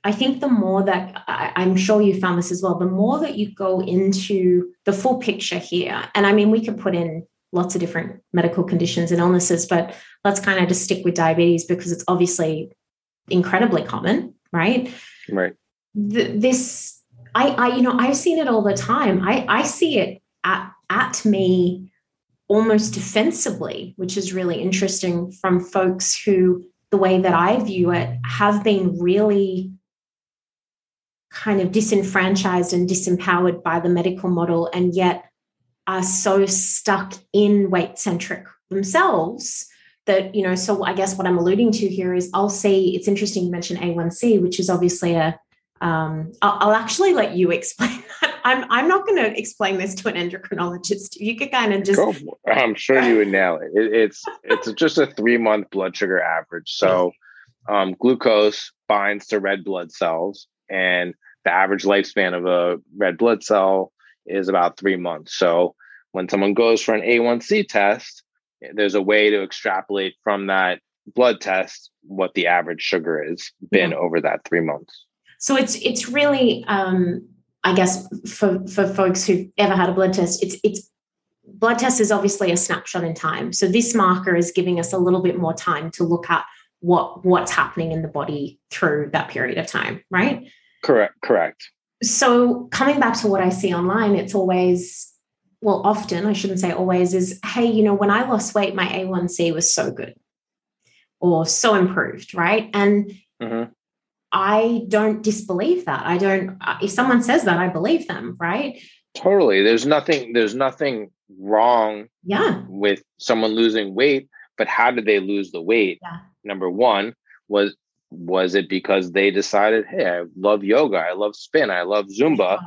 i think the more that I, i'm sure you found this as well the more that you go into the full picture here and i mean we could put in lots of different medical conditions and illnesses, but let's kind of just stick with diabetes because it's obviously incredibly common, right? Right. this, I, I, you know, I've seen it all the time. I, I see it at, at me almost defensively, which is really interesting from folks who, the way that I view it, have been really kind of disenfranchised and disempowered by the medical model and yet are so stuck in weight centric themselves that you know so i guess what i'm alluding to here is i'll see it's interesting you mentioned a1c which is obviously a um, I'll, I'll, actually let you explain. I'm, I'm not going to explain this to an endocrinologist. You could kind of just. Go, I'm sure you would nail it. it it's it's just a three month blood sugar average. So, um, glucose binds to red blood cells, and the average lifespan of a red blood cell is about three months. So when someone goes for an A1C test, there's a way to extrapolate from that blood test what the average sugar has been yeah. over that three months. So it's it's really um, I guess for for folks who've ever had a blood test, it's it's blood test is obviously a snapshot in time. So this marker is giving us a little bit more time to look at what what's happening in the body through that period of time, right? Correct, correct so coming back to what I see online, it's always, well, often, I shouldn't say always, is hey, you know, when I lost weight, my A1C was so good or so improved, right? And mm-hmm. I don't disbelieve that. I don't, uh, if someone says that, I believe them, right? Totally. There's nothing, there's nothing wrong yeah. with someone losing weight, but how did they lose the weight? Yeah. Number one was was it because they decided, hey, I love yoga, I love spin, I love Zumba.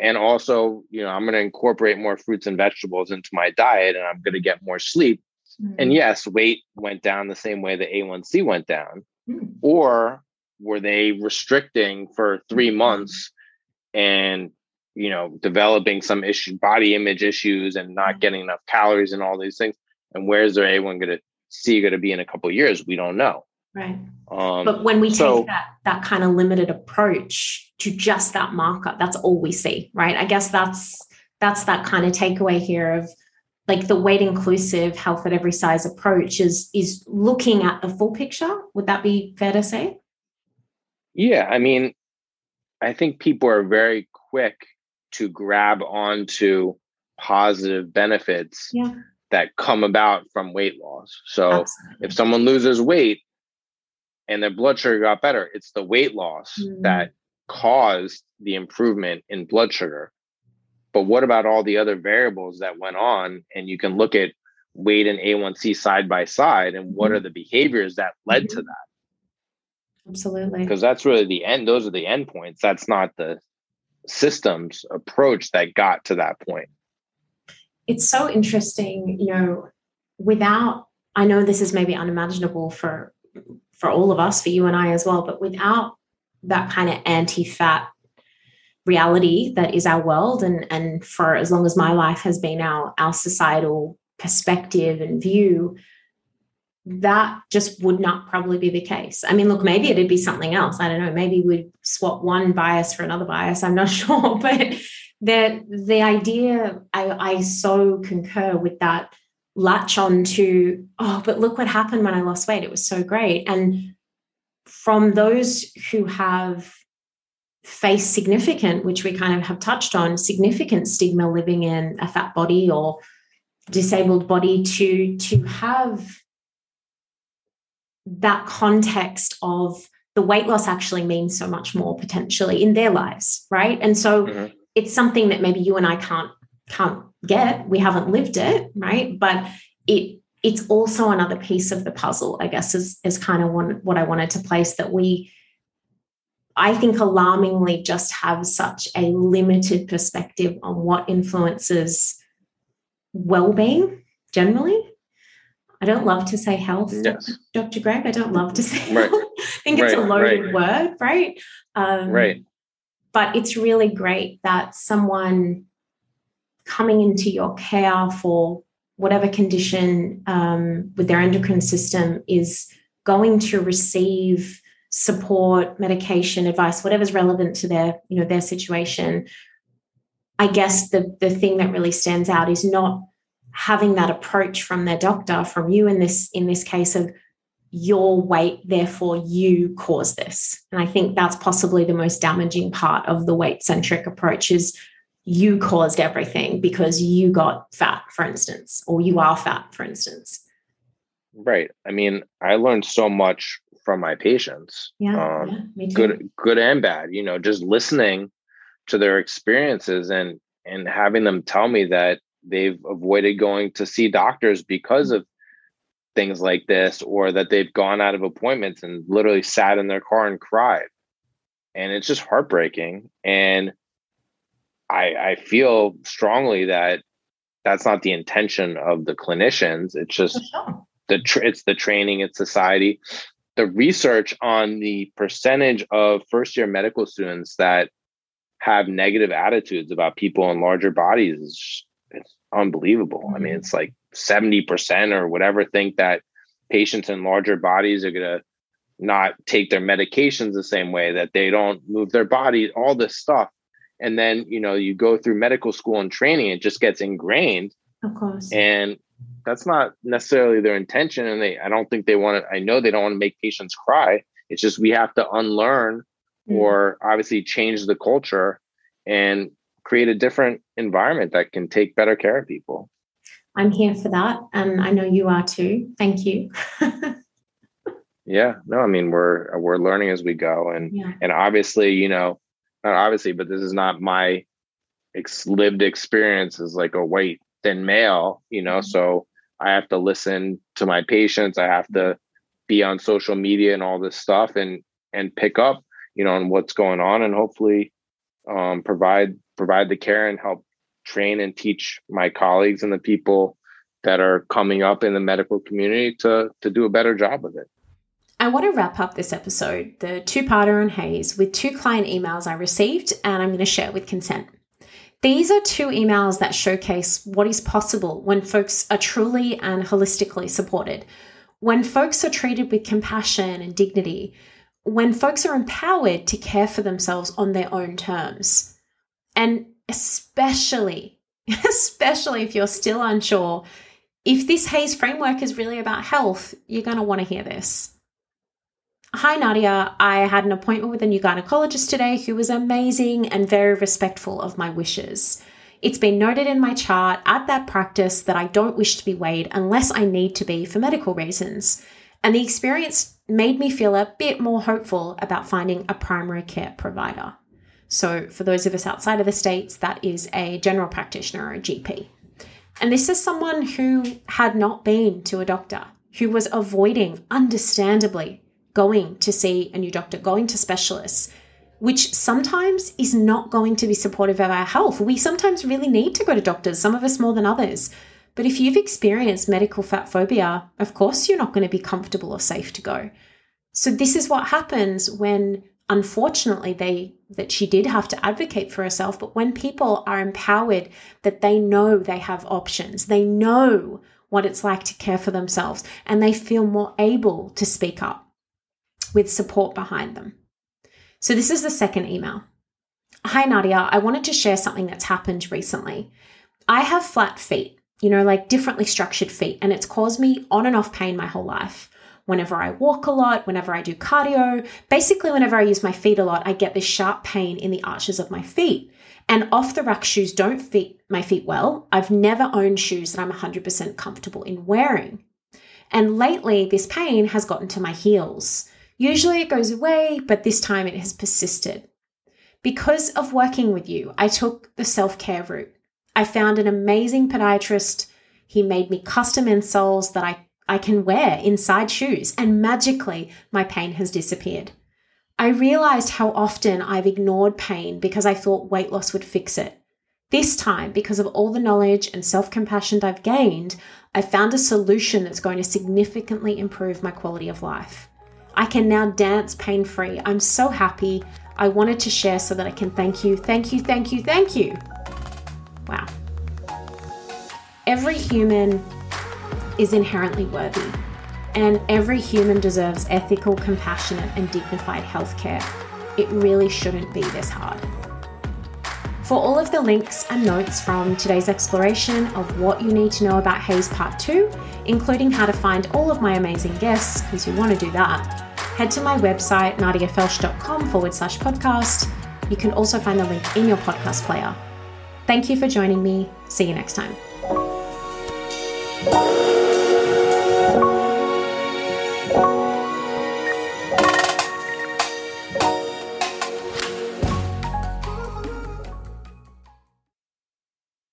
And also, you know, I'm going to incorporate more fruits and vegetables into my diet and I'm going to get more sleep. Mm-hmm. And yes, weight went down the same way the A1C went down. Mm-hmm. Or were they restricting for three mm-hmm. months and, you know, developing some issue, body image issues and not mm-hmm. getting enough calories and all these things? And where's their A1 going to see going to be in a couple of years? We don't know. Right. Um, but when we so, take that that kind of limited approach to just that marker, that's all we see, right? I guess that's that's that kind of takeaway here of like the weight inclusive health at every size approach is is looking at the full picture. Would that be fair to say? Yeah, I mean, I think people are very quick to grab onto positive benefits yeah. that come about from weight loss. So Absolutely. if someone loses weight, and their blood sugar got better. It's the weight loss mm. that caused the improvement in blood sugar. But what about all the other variables that went on? And you can look at weight and A1C side by side and what mm-hmm. are the behaviors that led mm-hmm. to that? Absolutely. Because that's really the end. Those are the end points. That's not the systems approach that got to that point. It's so interesting, you know, without I know this is maybe unimaginable for for all of us, for you and I as well, but without that kind of anti-fat reality that is our world and and for as long as my life has been our our societal perspective and view that just would not probably be the case. I mean, look, maybe it'd be something else. I don't know. Maybe we'd swap one bias for another bias. I'm not sure. But the the idea, I, I so concur with that latch on to, oh, but look what happened when I lost weight. It was so great. And from those who have faced significant, which we kind of have touched on, significant stigma living in a fat body or disabled body to to have that context of the weight loss actually means so much more potentially in their lives right? And so mm-hmm. it's something that maybe you and i can't can't get. We haven't lived it right? But it it's also another piece of the puzzle i guess is is kind of one, what i wanted to place that we i think alarmingly just have such a limited perspective on what influences well-being generally i don't love to say health yes. dr greg i don't love to say right. i think it's a loaded right. word right um, right but it's really great that someone coming into your care for whatever condition um, with their endocrine system is going to receive support medication advice whatever's relevant to their you know their situation I guess the the thing that really stands out is not having that approach from their doctor, from you in this in this case of your weight, therefore you cause this. And I think that's possibly the most damaging part of the weight centric approach is you caused everything because you got fat, for instance, or you are fat, for instance. Right. I mean, I learned so much from my patients. Yeah, um, yeah good, good and bad. You know, just listening to their experiences and and having them tell me that they've avoided going to see doctors because mm. of things like this or that they've gone out of appointments and literally sat in their car and cried. And it's just heartbreaking. And i i feel strongly that that's not the intention of the clinicians. It's just the tra- it's the training it's society. The research on the percentage of first year medical students that have negative attitudes about people in larger bodies is unbelievable. Mm-hmm. I mean, mm-hmm. it's like 70% or whatever think that patients in larger bodies are going to not take their medications the same way, that they don't move their body, all this stuff. And then, you know, you go through medical school and training, it just gets ingrained. Of course. And that's not necessarily their intention. And they, I don't think they want to, I know they don't want to make patients cry. It's just we have to unlearn mm. or obviously change the culture and create a different environment that can take better care of people. I'm here for that. And I know you are too. Thank you. yeah. No, I mean we're we're learning as we go. And yeah. and obviously, you know, not obviously, but this is not my ex- lived experience as like a white thin male, you know. Mm-hmm. So I have to listen to my patients. I have to be on social media and all this stuff and and pick up, you know, on what's going on and hopefully um, provide provide the care and help train and teach my colleagues and the people that are coming up in the medical community to to do a better job of it. I want to wrap up this episode, the two-parter on HAES, with two client emails I received and I'm going to share with consent. These are two emails that showcase what is possible when folks are truly and holistically supported, when folks are treated with compassion and dignity, when folks are empowered to care for themselves on their own terms. And especially, especially if you're still unsure if this HAES framework is really about health, you're going to want to hear this. Hi, Nadia. I had an appointment with a new gynecologist today who was amazing and very respectful of my wishes. It's been noted in my chart at that practice that I don't wish to be weighed unless I need to be for medical reasons. And the experience made me feel a bit more hopeful about finding a primary care provider. So, for those of us outside of the States, that is a general practitioner or a GP. And this is someone who had not been to a doctor, who was avoiding, understandably, going to see a new doctor, going to specialists, which sometimes is not going to be supportive of our health. We sometimes really need to go to doctors, some of us more than others. But if you've experienced medical fat phobia, of course you're not going to be comfortable or safe to go. So this is what happens when unfortunately they that she did have to advocate for herself, but when people are empowered that they know they have options, they know what it's like to care for themselves and they feel more able to speak up with support behind them. So this is the second email. Hi Nadia, I wanted to share something that's happened recently. I have flat feet you know, like differently structured feet. And it's caused me on and off pain my whole life. Whenever I walk a lot, whenever I do cardio, basically, whenever I use my feet a lot, I get this sharp pain in the arches of my feet. And off the rack shoes don't fit my feet well. I've never owned shoes that I'm 100% comfortable in wearing. And lately, this pain has gotten to my heels. Usually it goes away, but this time it has persisted. Because of working with you, I took the self care route. I found an amazing podiatrist. He made me custom insoles that I, I can wear inside shoes, and magically, my pain has disappeared. I realized how often I've ignored pain because I thought weight loss would fix it. This time, because of all the knowledge and self compassion I've gained, I found a solution that's going to significantly improve my quality of life. I can now dance pain free. I'm so happy. I wanted to share so that I can thank you, thank you, thank you, thank you. Wow. Every human is inherently worthy, and every human deserves ethical, compassionate, and dignified healthcare. It really shouldn't be this hard. For all of the links and notes from today's exploration of what you need to know about HAES Part 2, including how to find all of my amazing guests, because you want to do that, head to my website, nadiafelsch.com forward slash podcast. You can also find the link in your podcast player. Thank you for joining me. See you next time.